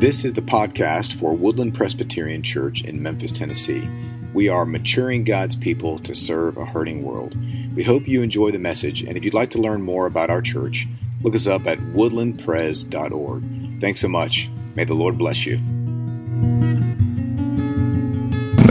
This is the podcast for Woodland Presbyterian Church in Memphis, Tennessee. We are maturing God's people to serve a hurting world. We hope you enjoy the message, and if you'd like to learn more about our church, look us up at woodlandpres.org. Thanks so much. May the Lord bless you.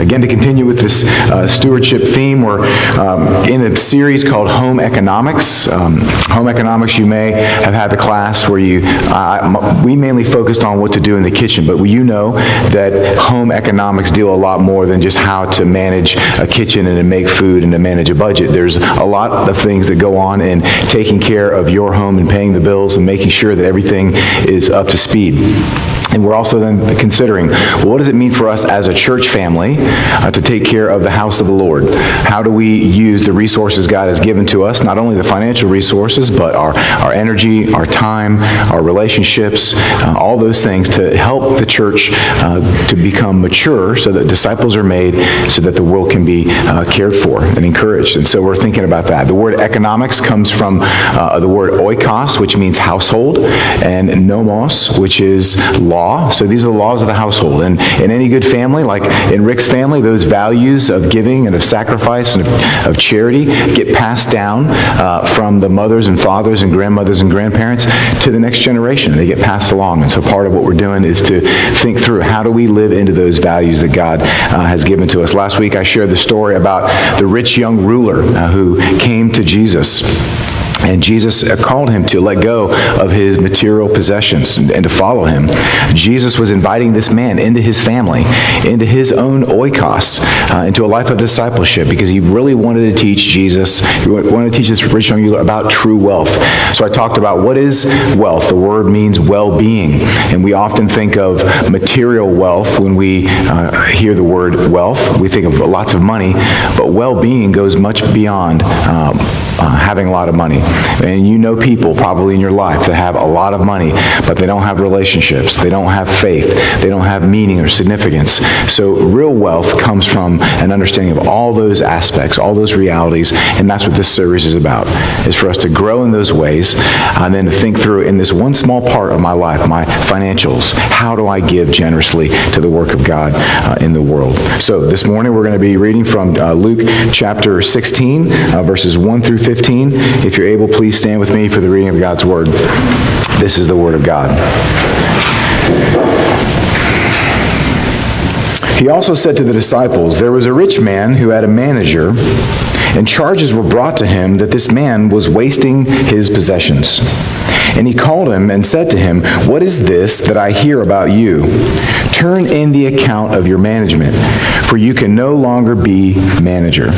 Again, to continue with this uh, stewardship theme, we're um, in a series called Home Economics. Um, home Economics, you may have had the class where you, uh, we mainly focused on what to do in the kitchen, but you know that home economics deal a lot more than just how to manage a kitchen and to make food and to manage a budget. There's a lot of things that go on in taking care of your home and paying the bills and making sure that everything is up to speed. And we're also then considering what does it mean for us as a church family uh, to take care of the house of the Lord? How do we use the resources God has given to us, not only the financial resources, but our, our energy, our time, our relationships, uh, all those things to help the church uh, to become mature so that disciples are made so that the world can be uh, cared for and encouraged. And so we're thinking about that. The word economics comes from uh, the word oikos, which means household, and nomos, which is law law. So these are the laws of the household. And in any good family, like in Rick's family, those values of giving and of sacrifice and of, of charity get passed down uh, from the mothers and fathers and grandmothers and grandparents to the next generation. They get passed along. And so part of what we're doing is to think through how do we live into those values that God uh, has given to us. Last week I shared the story about the rich young ruler uh, who came to Jesus. And Jesus called him to let go of his material possessions and to follow him. Jesus was inviting this man into his family, into his own oikos, uh, into a life of discipleship because he really wanted to teach Jesus, he wanted to teach this rich young ruler about true wealth. So I talked about what is wealth. The word means well-being. And we often think of material wealth when we uh, hear the word wealth. We think of lots of money, but well-being goes much beyond um, having a lot of money. And you know people probably in your life that have a lot of money, but they don't have relationships, they don't have faith, they don't have meaning or significance. So real wealth comes from an understanding of all those aspects, all those realities, and that's what this series is about, is for us to grow in those ways and then to think through in this one small part of my life, my financials, how do I give generously to the work of God uh, in the world? So this morning we're going to be reading from uh, Luke chapter 16, uh, verses 1 through 15. If you're able, please stand with me for the reading of God's Word. This is the Word of God. He also said to the disciples, There was a rich man who had a manager, and charges were brought to him that this man was wasting his possessions. And he called him and said to him, What is this that I hear about you? Turn in the account of your management, for you can no longer be manager.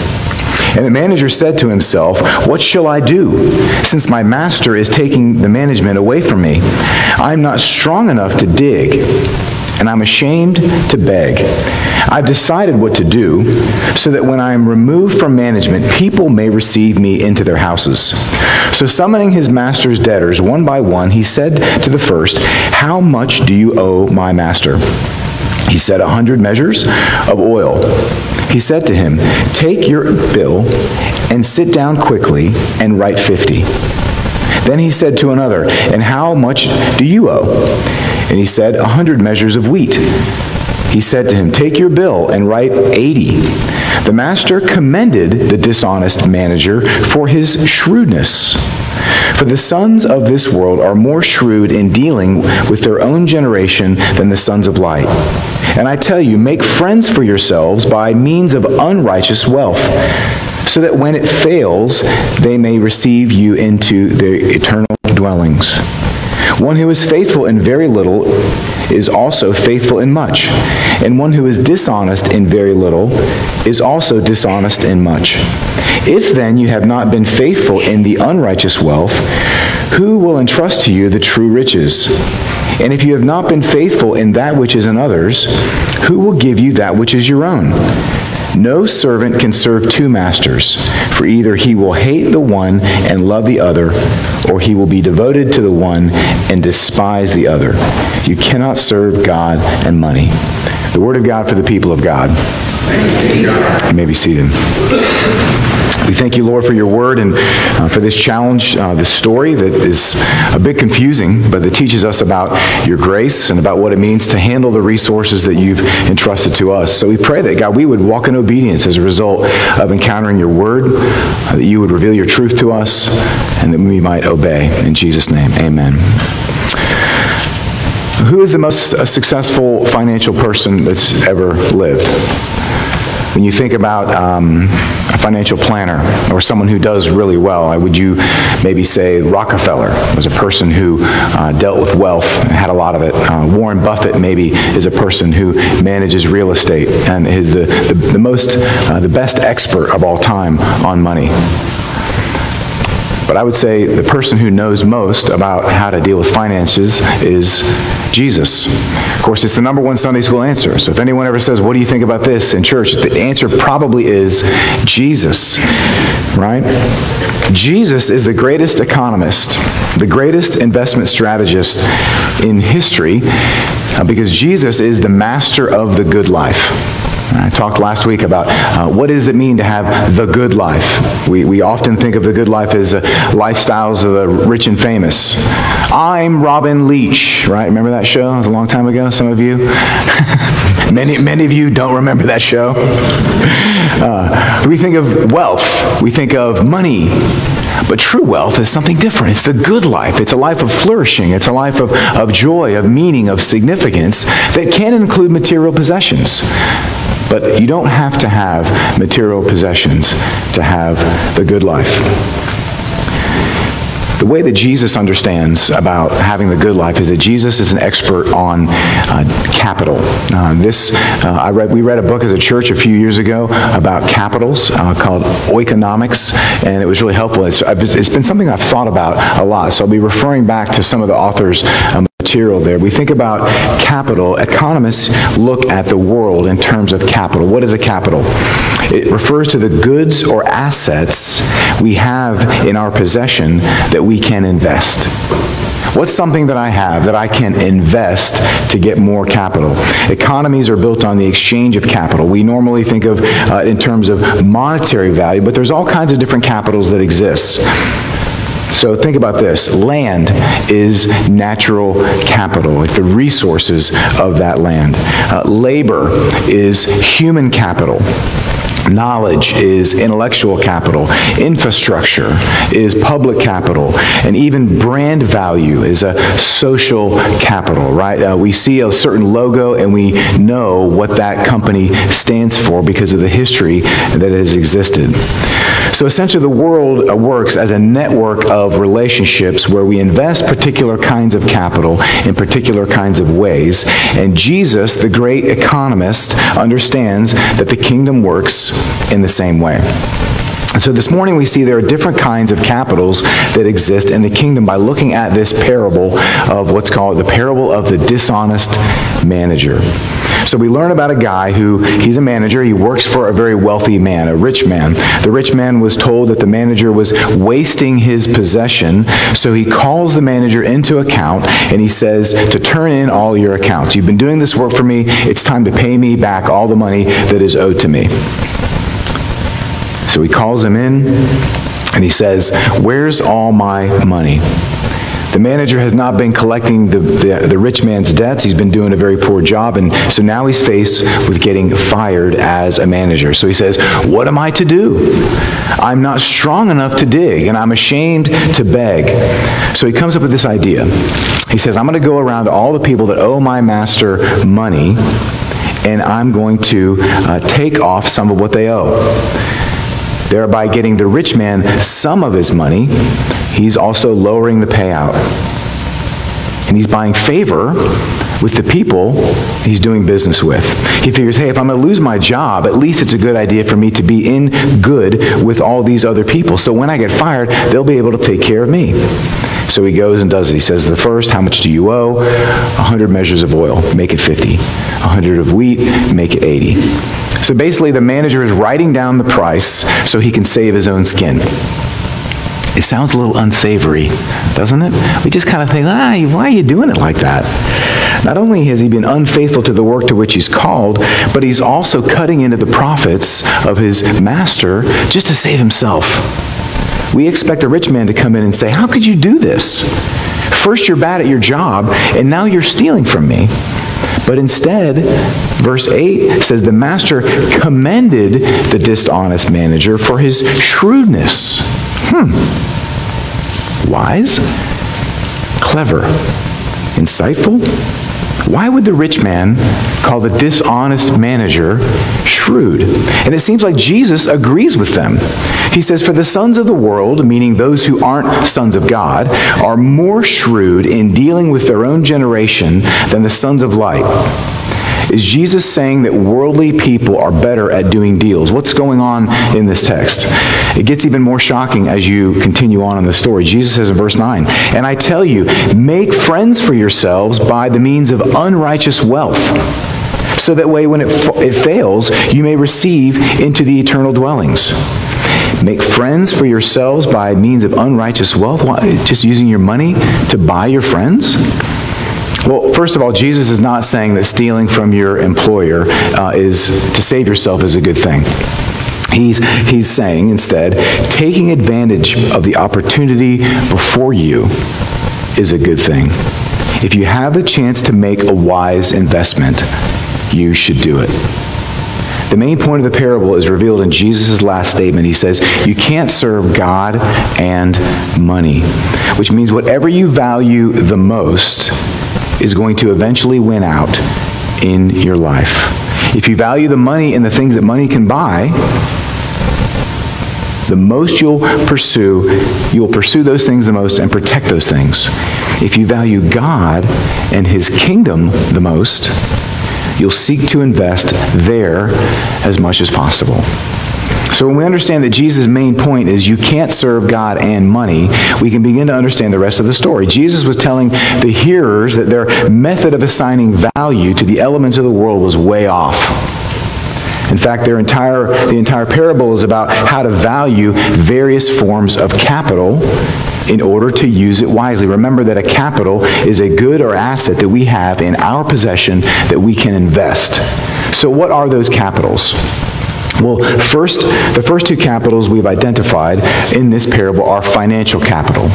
And the manager said to himself, What shall I do, since my master is taking the management away from me? I am not strong enough to dig, and I'm ashamed to beg. I've decided what to do so that when I am removed from management, people may receive me into their houses. So, summoning his master's debtors one by one, he said to the first, How much do you owe my master? He said, A hundred measures of oil. He said to him, Take your bill and sit down quickly and write fifty. Then he said to another, And how much do you owe? And he said, A hundred measures of wheat. He said to him, Take your bill and write eighty. The master commended the dishonest manager for his shrewdness. For the sons of this world are more shrewd in dealing with their own generation than the sons of light. And I tell you, make friends for yourselves by means of unrighteous wealth, so that when it fails, they may receive you into their eternal dwellings. One who is faithful in very little is also faithful in much, and one who is dishonest in very little is also dishonest in much. If then you have not been faithful in the unrighteous wealth, who will entrust to you the true riches? And if you have not been faithful in that which is another's, who will give you that which is your own? No servant can serve two masters, for either he will hate the one and love the other, or he will be devoted to the one and despise the other. You cannot serve God and money. The word of God for the people of God. You may be seated. We thank you, Lord, for your word and uh, for this challenge, uh, this story that is a bit confusing, but that teaches us about your grace and about what it means to handle the resources that you've entrusted to us. So we pray that, God, we would walk in obedience as a result of encountering your word, uh, that you would reveal your truth to us, and that we might obey. In Jesus' name, amen. Who is the most uh, successful financial person that's ever lived? When you think about um, a financial planner or someone who does really well, would you maybe say Rockefeller was a person who uh, dealt with wealth, and had a lot of it. Uh, Warren Buffett maybe is a person who manages real estate and is the, the, the most, uh, the best expert of all time on money. But I would say the person who knows most about how to deal with finances is Jesus. Of course, it's the number one Sunday school answer. So if anyone ever says, What do you think about this in church? the answer probably is Jesus, right? Jesus is the greatest economist, the greatest investment strategist in history, uh, because Jesus is the master of the good life. I talked last week about uh, what does it mean to have the good life. We, we often think of the good life as uh, lifestyles of the rich and famous. I'm Robin Leach, right? Remember that show? It was a long time ago, some of you. many, many of you don't remember that show. Uh, we think of wealth. We think of money. But true wealth is something different. It's the good life. It's a life of flourishing. It's a life of, of joy, of meaning, of significance that can include material possessions. But you don't have to have material possessions to have the good life. The way that Jesus understands about having the good life is that Jesus is an expert on uh, capital. Uh, this, uh, I read, we read a book as a church a few years ago about capitals uh, called Oikonomics, and it was really helpful. It's, it's been something I've thought about a lot, so I'll be referring back to some of the authors' um, material there. We think about capital. Economists look at the world in terms of capital. What is a capital? It refers to the goods or assets we have in our possession that we can invest. What's something that I have that I can invest to get more capital? Economies are built on the exchange of capital. We normally think of uh, in terms of monetary value, but there's all kinds of different capitals that exist. So think about this. Land is natural capital, the resources of that land. Uh, labor is human capital. Knowledge is intellectual capital. Infrastructure is public capital. And even brand value is a social capital, right? Uh, we see a certain logo and we know what that company stands for because of the history that has existed. So essentially, the world uh, works as a network of relationships where we invest particular kinds of capital in particular kinds of ways. And Jesus, the great economist, understands that the kingdom works in the same way. And so this morning we see there are different kinds of capitals that exist in the kingdom by looking at this parable of what's called the parable of the dishonest manager. So we learn about a guy who, he's a manager, he works for a very wealthy man, a rich man. The rich man was told that the manager was wasting his possession, so he calls the manager into account and he says to turn in all your accounts. You've been doing this work for me, it's time to pay me back all the money that is owed to me. So he calls him in and he says, Where's all my money? The manager has not been collecting the, the, the, rich man's debts. He's been doing a very poor job. And so now he's faced with getting fired as a manager. So he says, What am I to do? I'm not strong enough to dig, and I'm ashamed to beg. So he comes up with this idea. He says, I'm going to go around to all the people that owe my master money, and I'm going to uh, take off some of what they owe thereby getting the rich man some of his money. He's also lowering the payout. And he's buying favor with the people he's doing business with. He figures, hey, if I'm going to lose my job, at least it's a good idea for me to be in good with all these other people. So when I get fired, they'll be able to take care of me. So he goes and does it. He says, the first, how much do you owe? 100 measures of oil, make it 50. 100 of wheat, make it 80. So basically, the manager is writing down the price so he can save his own skin. It sounds a little unsavory, doesn't it? We just kind of think, ah, why are you doing it like that? Not only has he been unfaithful to the work to which he's called, but he's also cutting into the profits of his master just to save himself. We expect a rich man to come in and say, How could you do this? First, you're bad at your job, and now you're stealing from me. But instead, verse 8 says the master commended the dishonest manager for his shrewdness. Hmm. Wise? Clever? Insightful? Why would the rich man call the dishonest manager shrewd? And it seems like Jesus agrees with them. He says, For the sons of the world, meaning those who aren't sons of God, are more shrewd in dealing with their own generation than the sons of light. Is Jesus saying that worldly people are better at doing deals? What's going on in this text? It gets even more shocking as you continue on in the story. Jesus says in verse 9, And I tell you, make friends for yourselves by the means of unrighteous wealth so that way when it, it fails, you may receive into the eternal dwellings. Make friends for yourselves by means of unrighteous wealth, just using your money to buy your friends? Well, first of all, Jesus is not saying that stealing from your employer uh, is to save yourself is a good thing. He's, he's saying instead, taking advantage of the opportunity before you is a good thing. If you have a chance to make a wise investment, you should do it. The main point of the parable is revealed in Jesus' last statement. He says, You can't serve God and money, which means whatever you value the most is going to eventually win out in your life. If you value the money and the things that money can buy, the most you'll pursue, you'll pursue those things the most and protect those things. If you value God and his kingdom the most, you'll seek to invest there as much as possible. So when we understand that Jesus' main point is you can't serve God and money, we can begin to understand the rest of the story. Jesus was telling the hearers that their method of assigning value to the elements of the world was way off. In fact, their entire, the entire parable is about how to value various forms of capital in order to use it wisely. Remember that a capital is a good or asset that we have in our possession that we can invest. So what are those capitals? Well, first, the first two capitals we've identified in this parable are financial capital.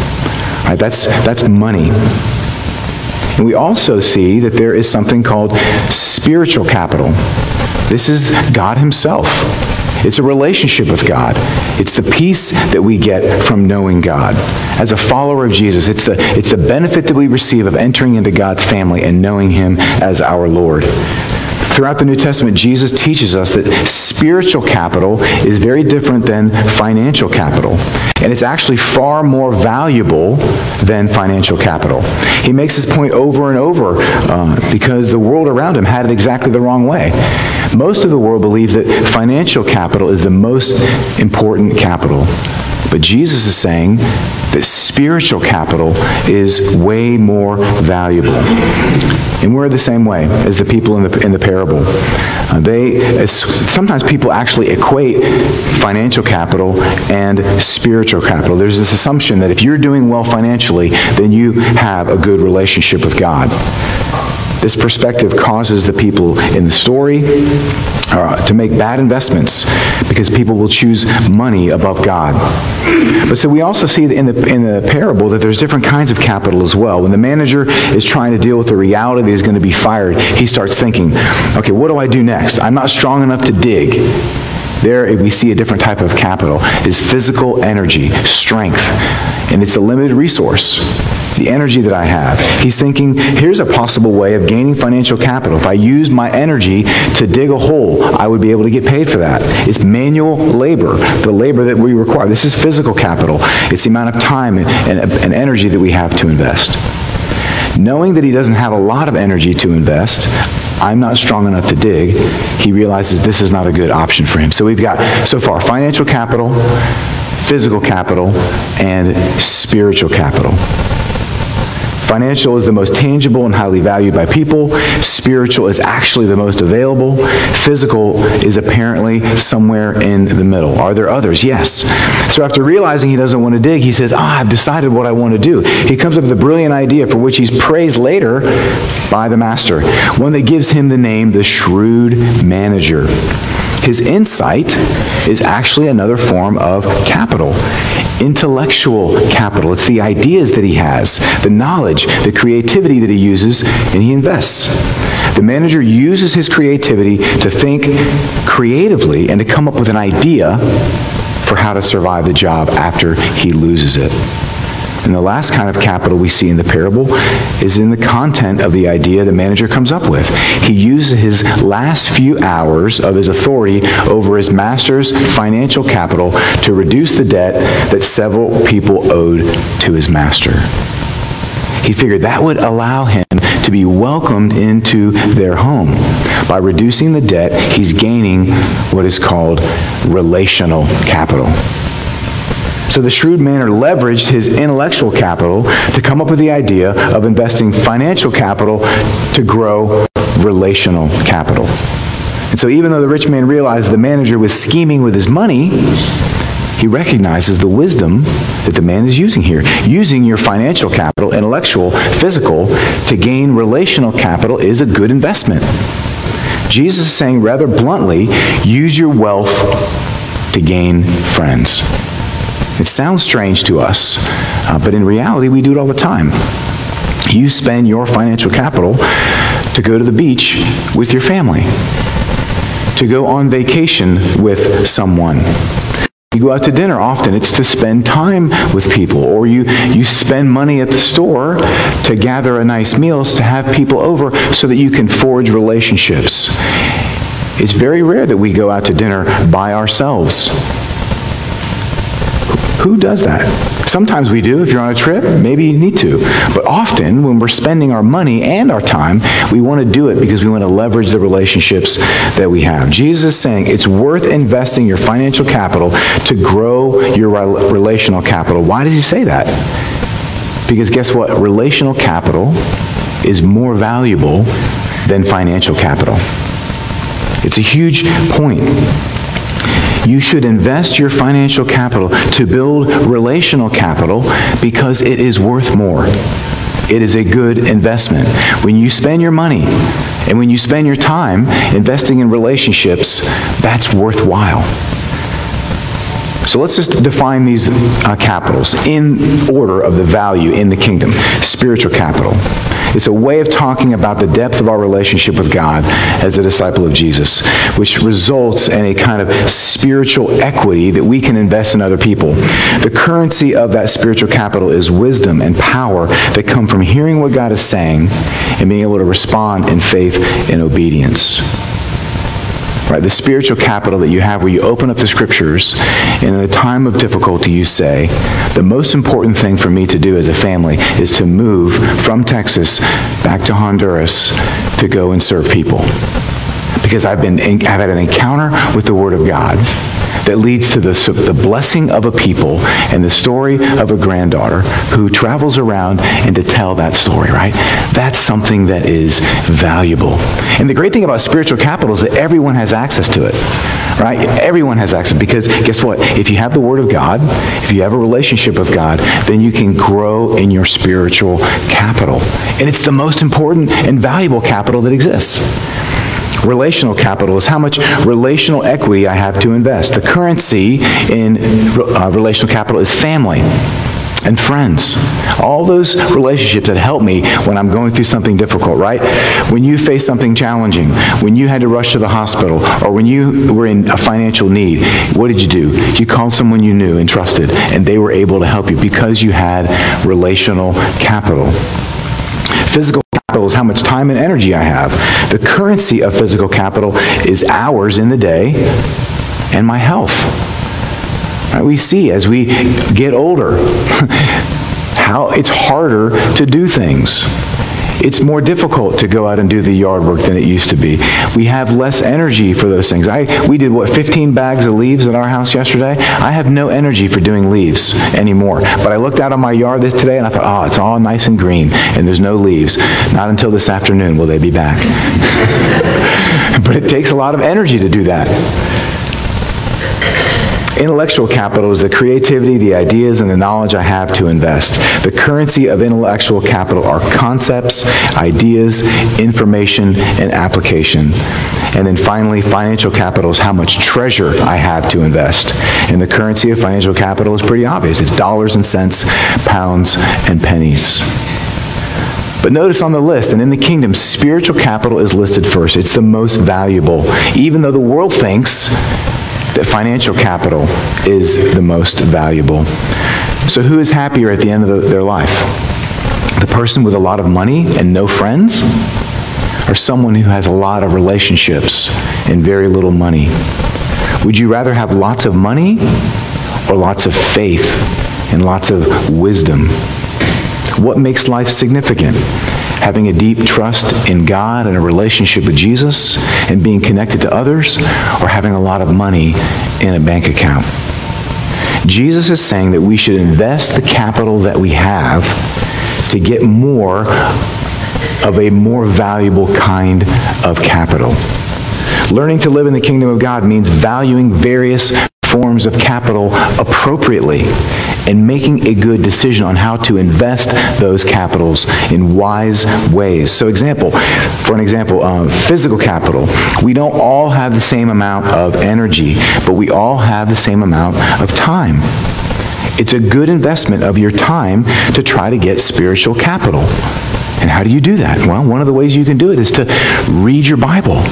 Right, that's, that's money. And we also see that there is something called spiritual capital. This is God himself. It's a relationship with God. It's the peace that we get from knowing God. As a follower of Jesus, it's the, it's the benefit that we receive of entering into God's family and knowing him as our Lord. Throughout the New Testament, Jesus teaches us that spiritual capital is very different than financial capital. And it's actually far more valuable than financial capital. He makes this point over and over uh, because the world around him had it exactly the wrong way. Most of the world believes that financial capital is the most important capital. But Jesus is saying that spiritual capital is way more valuable. And we're the same way as the people in the, in the parable. Uh, they, sometimes people actually equate financial capital and spiritual capital. There's this assumption that if you're doing well financially, then you have a good relationship with God. This perspective causes the people in the story uh, to make bad investments because people will choose money above God. But so we also see in the, in the parable that there's different kinds of capital as well. When the manager is trying to deal with the reality that he's going to be fired, he starts thinking, okay, what do I do next? I'm not strong enough to dig. There we see a different type of capital. Is physical energy, strength, and it's a limited resource the energy that I have. He's thinking, here's a possible way of gaining financial capital. If I use my energy to dig a hole, I would be able to get paid for that. It's manual labor, the labor that we require. This is physical capital. It's the amount of time and, and, and energy that we have to invest. Knowing that he doesn't have a lot of energy to invest, I'm not strong enough to dig, he realizes this is not a good option for him. So we've got, so far, financial capital, physical capital, and spiritual capital. Financial is the most tangible and highly valued by people. Spiritual is actually the most available. Physical is apparently somewhere in the middle. Are there others? Yes. So after realizing he doesn't want to dig, he says, Ah, I've decided what I want to do. He comes up with a brilliant idea for which he's praised later by the master, one that gives him the name the shrewd manager. His insight is actually another form of capital intellectual capital. It's the ideas that he has, the knowledge, the creativity that he uses, and he invests. The manager uses his creativity to think creatively and to come up with an idea for how to survive the job after he loses it. And the last kind of capital we see in the parable is in the content of the idea the manager comes up with. He uses his last few hours of his authority over his master's financial capital to reduce the debt that several people owed to his master. He figured that would allow him to be welcomed into their home. By reducing the debt, he's gaining what is called relational capital. So the shrewd manner leveraged his intellectual capital to come up with the idea of investing financial capital to grow relational capital. And so even though the rich man realized the manager was scheming with his money, he recognizes the wisdom that the man is using here. Using your financial capital, intellectual, physical, to gain relational capital is a good investment. Jesus is saying rather bluntly, use your wealth to gain friends. It sounds strange to us, uh, but in reality, we do it all the time. You spend your financial capital to go to the beach with your family, to go on vacation with someone. You go out to dinner often, it's to spend time with people. Or you, you spend money at the store to gather a nice meal, to have people over so that you can forge relationships. It's very rare that we go out to dinner by ourselves. Who does that? Sometimes we do. If you're on a trip, maybe you need to. But often, when we're spending our money and our time, we want to do it because we want to leverage the relationships that we have. Jesus is saying it's worth investing your financial capital to grow your relational capital. Why does he say that? Because guess what? Relational capital is more valuable than financial capital. It's a huge point. You should invest your financial capital to build relational capital because it is worth more. It is a good investment. When you spend your money and when you spend your time investing in relationships, that's worthwhile. So let's just define these uh, capitals in order of the value in the kingdom. Spiritual capital. It's a way of talking about the depth of our relationship with God as a disciple of Jesus, which results in a kind of spiritual equity that we can invest in other people. The currency of that spiritual capital is wisdom and power that come from hearing what God is saying and being able to respond in faith and obedience right? The spiritual capital that you have where you open up the scriptures and in a time of difficulty you say, the most important thing for me to do as a family is to move from Texas back to Honduras to go and serve people. Because I've been I've had an encounter with the Word of God that leads to the, the blessing of a people and the story of a granddaughter who travels around and to tell that story, right? That's something that is valuable. And the great thing about spiritual capital is that everyone has access to it, right? Everyone has access because guess what? If you have the Word of God, if you have a relationship with God, then you can grow in your spiritual capital. And it's the most important and valuable capital that exists. Relational capital is how much relational equity I have to invest. The currency in uh, relational capital is family and friends. All those relationships that help me when I'm going through something difficult, right? When you face something challenging, when you had to rush to the hospital, or when you were in a financial need, what did you do? You called someone you knew and trusted, and they were able to help you because you had relational capital. Physical capital is how much time and energy I have. The currency of physical capital is hours in the day and my health. Right? We see as we get older how it's harder to do things. It's more difficult to go out and do the yard work than it used to be. We have less energy for those things. I, we did, what, 15 bags of leaves at our house yesterday? I have no energy for doing leaves anymore. But I looked out on my yard this today and I thought, oh, it's all nice and green and there's no leaves. Not until this afternoon will they be back. but it takes a lot of energy to do that. Intellectual capital is the creativity, the ideas, and the knowledge I have to invest. The currency of intellectual capital are concepts, ideas, information, and application. And then finally, financial capital is how much treasure I have to invest. And the currency of financial capital is pretty obvious. It's dollars and cents, pounds and pennies. But notice on the list, and in the kingdom, spiritual capital is listed first. It's the most valuable. Even though the world thinks that financial capital is the most valuable. So, who is happier at the end of the, their life? The person with a lot of money and no friends? Or someone who has a lot of relationships and very little money? Would you rather have lots of money or lots of faith and lots of wisdom? What makes life significant? Having a deep trust in God and a relationship with Jesus and being connected to others, or having a lot of money in a bank account. Jesus is saying that we should invest the capital that we have to get more of a more valuable kind of capital. Learning to live in the kingdom of God means valuing various forms of capital appropriately and making a good decision on how to invest those capitals in wise ways. So example, for an example, uh, physical capital. We don't all have the same amount of energy, but we all have the same amount of time. It's a good investment of your time to try to get spiritual capital. And how do you do that? Well, one of the ways you can do it is to read your Bible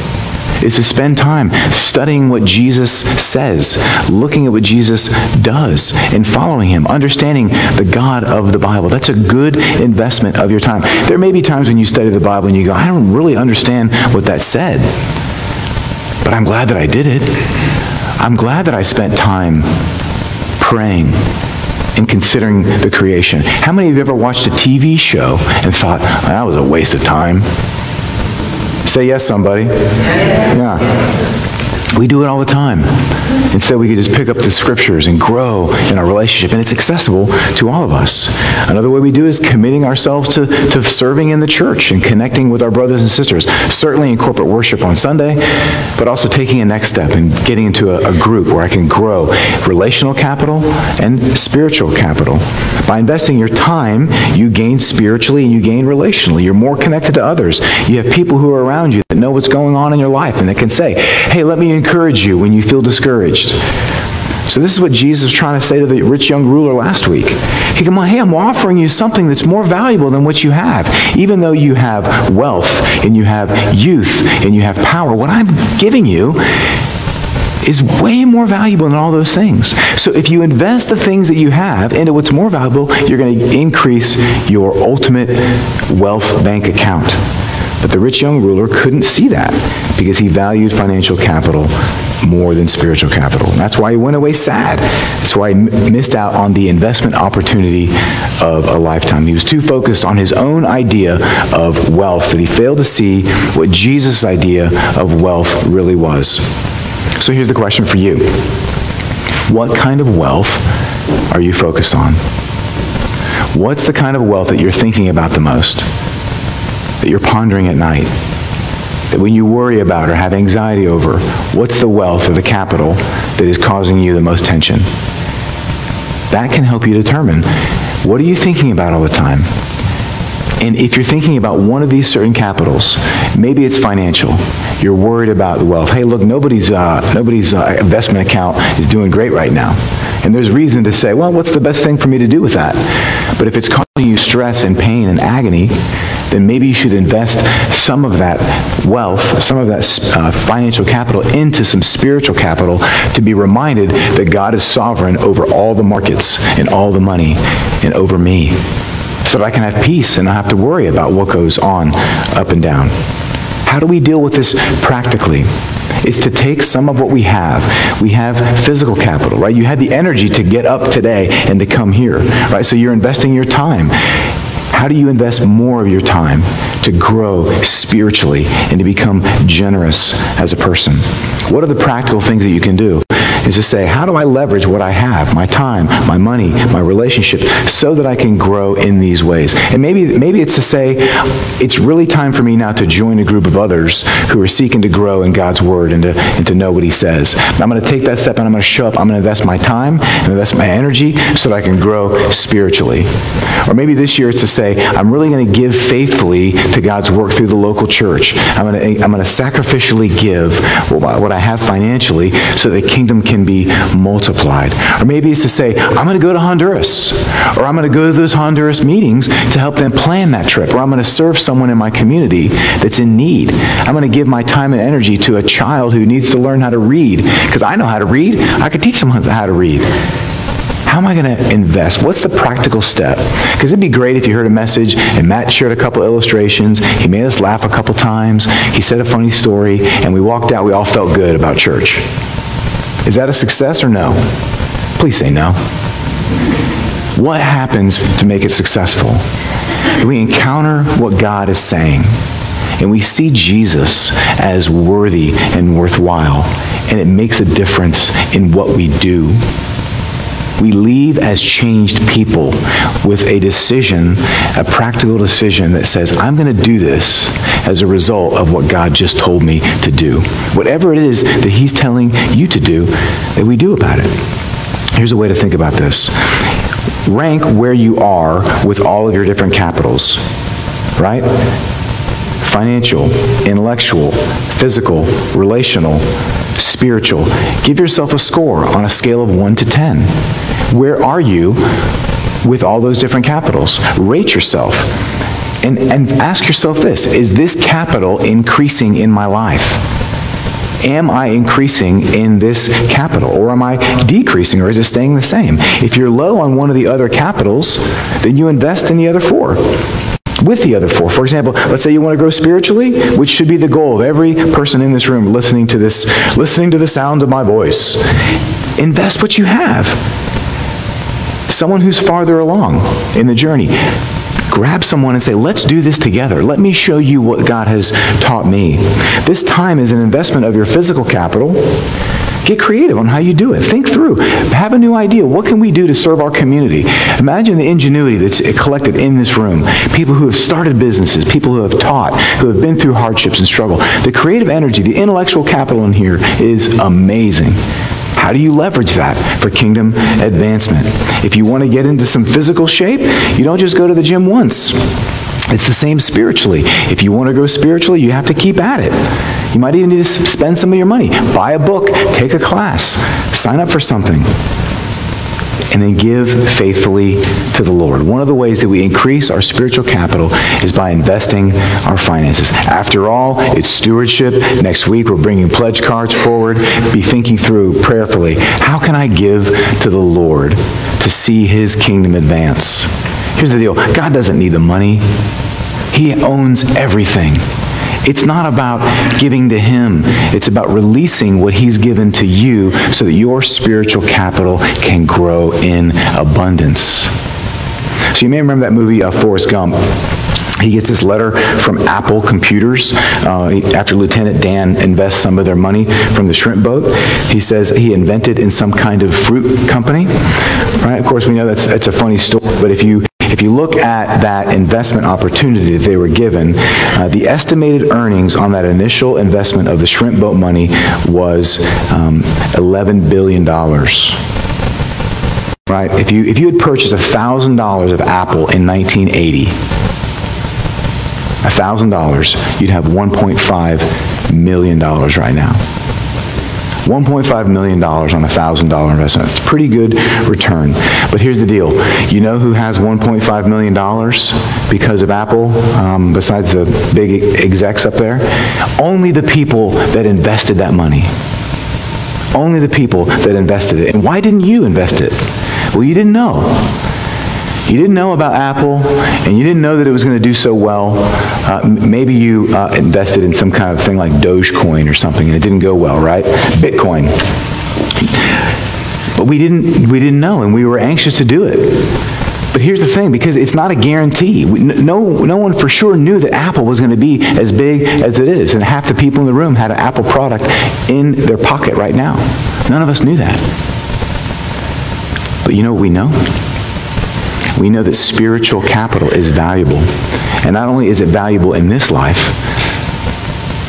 is to spend time studying what Jesus says, looking at what Jesus does, and following him, understanding the God of the Bible. That's a good investment of your time. There may be times when you study the Bible and you go, I don't really understand what that said, but I'm glad that I did it. I'm glad that I spent time praying and considering the creation. How many of you ever watched a TV show and thought, that was a waste of time? Say yes, somebody. Yeah. We do it all the time. Instead, we could just pick up the scriptures and grow in our relationship, and it's accessible to all of us. Another way we do is committing ourselves to, to serving in the church and connecting with our brothers and sisters, certainly in corporate worship on Sunday, but also taking a next step and getting into a, a group where I can grow relational capital and spiritual capital. By investing your time, you gain spiritually and you gain relationally. You're more connected to others. You have people who are around you that know what's going on in your life and that can say, hey, let me encourage you when you feel discouraged. So this is what Jesus was trying to say to the rich young ruler last week. He come hey, I'm offering you something that's more valuable than what you have. Even though you have wealth and you have youth and you have power, what I'm giving you is way more valuable than all those things. So if you invest the things that you have into what's more valuable, you're going to increase your ultimate wealth bank account. But the rich young ruler couldn't see that because he valued financial capital more than spiritual capital. That's why he went away sad. That's why he missed out on the investment opportunity of a lifetime. He was too focused on his own idea of wealth that he failed to see what Jesus' idea of wealth really was. So here's the question for you. What kind of wealth are you focused on? What's the kind of wealth that you're thinking about the most? That you're pondering at night, that when you worry about or have anxiety over, what's the wealth or the capital that is causing you the most tension? That can help you determine what are you thinking about all the time? And if you're thinking about one of these certain capitals, maybe it's financial. You're worried about the wealth. Hey, look, nobody's, uh, nobody's uh, investment account is doing great right now. And there's reason to say, well, what's the best thing for me to do with that? But if it's causing you stress and pain and agony, then maybe you should invest some of that wealth, some of that uh, financial capital into some spiritual capital to be reminded that God is sovereign over all the markets and all the money and over me so that I can have peace and not have to worry about what goes on up and down. How do we deal with this practically? Is to take some of what we have. We have physical capital, right? You had the energy to get up today and to come here, right? So you're investing your time How do you invest more of your time to grow spiritually and to become generous as a person? What are the practical things that you can do? Is to say, how do I leverage what I have, my time, my money, my relationship, so that I can grow in these ways? And maybe, maybe it's to say, it's really time for me now to join a group of others who are seeking to grow in God's Word and to, and to know what He says. I'm going to take that step and I'm going to show up. I'm going to invest my time and invest my energy so that I can grow spiritually. Or maybe this year it's to say, I'm really going to give faithfully to God's work through the local church. I'm going to, I'm going to sacrificially give what I have financially so that the kingdom can be multiplied. Or maybe it's to say, I'm going to go to Honduras. Or I'm going to go to those Honduras meetings to help them plan that trip. Or I'm going to serve someone in my community that's in need. I'm going to give my time and energy to a child who needs to learn how to read. Because I know how to read. I could teach someone how to read. How am I going to invest? What's the practical step? Because it'd be great if you heard a message and Matt shared a couple illustrations. He made us laugh a couple times. He said a funny story, and we walked out. We all felt good about church. Is that a success or no? Please say no. What happens to make it successful? We encounter what God is saying, and we see Jesus as worthy and worthwhile, and it makes a difference in what we do. We leave as changed people with a decision, a practical decision that says, I'm going to do this as a result of what God just told me to do. Whatever it is that He's telling you to do, that we do about it. Here's a way to think about this rank where you are with all of your different capitals, right? Financial, intellectual, physical, relational, spiritual. Give yourself a score on a scale of 1 to 10. Where are you with all those different capitals? Rate yourself. And, and ask yourself this Is this capital increasing in my life? Am I increasing in this capital or am I decreasing or is it staying the same? If you're low on one of the other capitals, then you invest in the other four with the other four. For example, let's say you want to grow spiritually, which should be the goal of every person in this room listening to this, listening to the sound of my voice. Invest what you have. Someone who's farther along in the journey. Grab someone and say, let's do this together. Let me show you what God has taught me. This time is an investment of your physical capital Get creative on how you do it. Think through. Have a new idea. What can we do to serve our community? Imagine the ingenuity that's collected in this room. People who have started businesses, people who have taught, who have been through hardships and struggle. The creative energy, the intellectual capital in here is amazing. How do you leverage that for kingdom advancement? If you want to get into some physical shape, you don't just go to the gym once. It's the same spiritually. If you want to grow spiritually, you have to keep at it. You might even need to spend some of your money. Buy a book, take a class, sign up for something, and then give faithfully to the Lord. One of the ways that we increase our spiritual capital is by investing our finances. After all, it's stewardship. Next week, we're bringing pledge cards forward. Be thinking through prayerfully how can I give to the Lord to see his kingdom advance? Here's the deal God doesn't need the money, He owns everything. It's not about giving to Him. It's about releasing what He's given to you so that your spiritual capital can grow in abundance. So you may remember that movie, uh, Forrest Gump. He gets this letter from Apple Computers uh, after Lieutenant Dan invests some of their money from the shrimp boat. He says he invented in some kind of fruit company. Right? Of course, we know that's, that's a funny story, but if you if you look at that investment opportunity that they were given, uh, the estimated earnings on that initial investment of the shrimp boat money was um, $11 billion. Right? If you, if you had purchased $1,000 of Apple in 1980, $1,000, you'd have $1.5 million right now. $1.5 million on a $1,000 investment. It's a pretty good return. But here's the deal. You know who has $1.5 million because of Apple, um, besides the big execs up there? Only the people that invested that money. Only the people that invested it. And why didn't you invest it? Well, you didn't know you didn't know about Apple and you didn't know that it was going to do so well, uh, maybe you uh, invested in some kind of thing like Dogecoin or something and it didn't go well, right? Bitcoin. But we didn't, we didn't know and we were anxious to do it. But here's the thing because it's not a guarantee. No, no one for sure knew that Apple was going to be as big as it is. And half the people in the room had an Apple product in their pocket right now. None of us knew that. But you know what we know? We know that spiritual capital is valuable. And not only is it valuable in this life,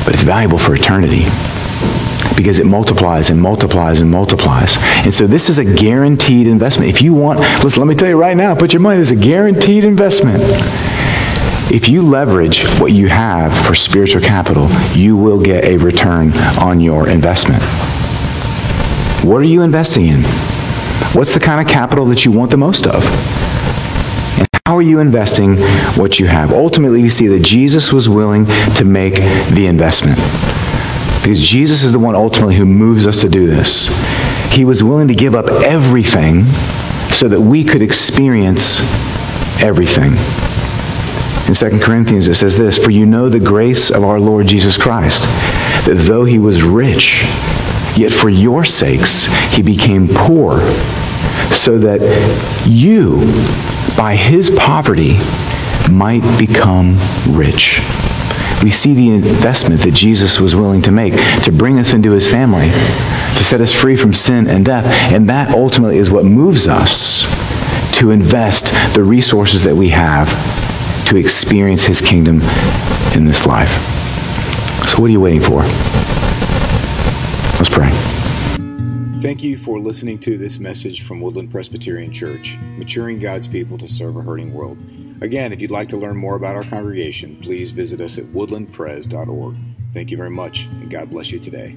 but it's valuable for eternity because it multiplies and multiplies and multiplies. And so this is a guaranteed investment. If you want, listen, let me tell you right now, put your money, this is a guaranteed investment. If you leverage what you have for spiritual capital, you will get a return on your investment. What are you investing in? What's the kind of capital that you want the most of? How are you investing what you have? Ultimately, we see that Jesus was willing to make the investment. Because Jesus is the one ultimately who moves us to do this. He was willing to give up everything so that we could experience everything. In 2 Corinthians, it says this For you know the grace of our Lord Jesus Christ, that though he was rich, yet for your sakes he became poor, so that you, by his poverty, might become rich we see the investment that Jesus was willing to make to bring us into his family, to set us free from sin and death. And that ultimately is what moves us to invest the resources that we have to experience his kingdom in this life. So, what are you waiting for? Let's pray. Thank you for listening to this message from Woodland Presbyterian Church, maturing God's people to serve a hurting world. Again, if you'd like to learn more about our congregation, please visit us at woodlandpres.org. Thank you very much, and God bless you today.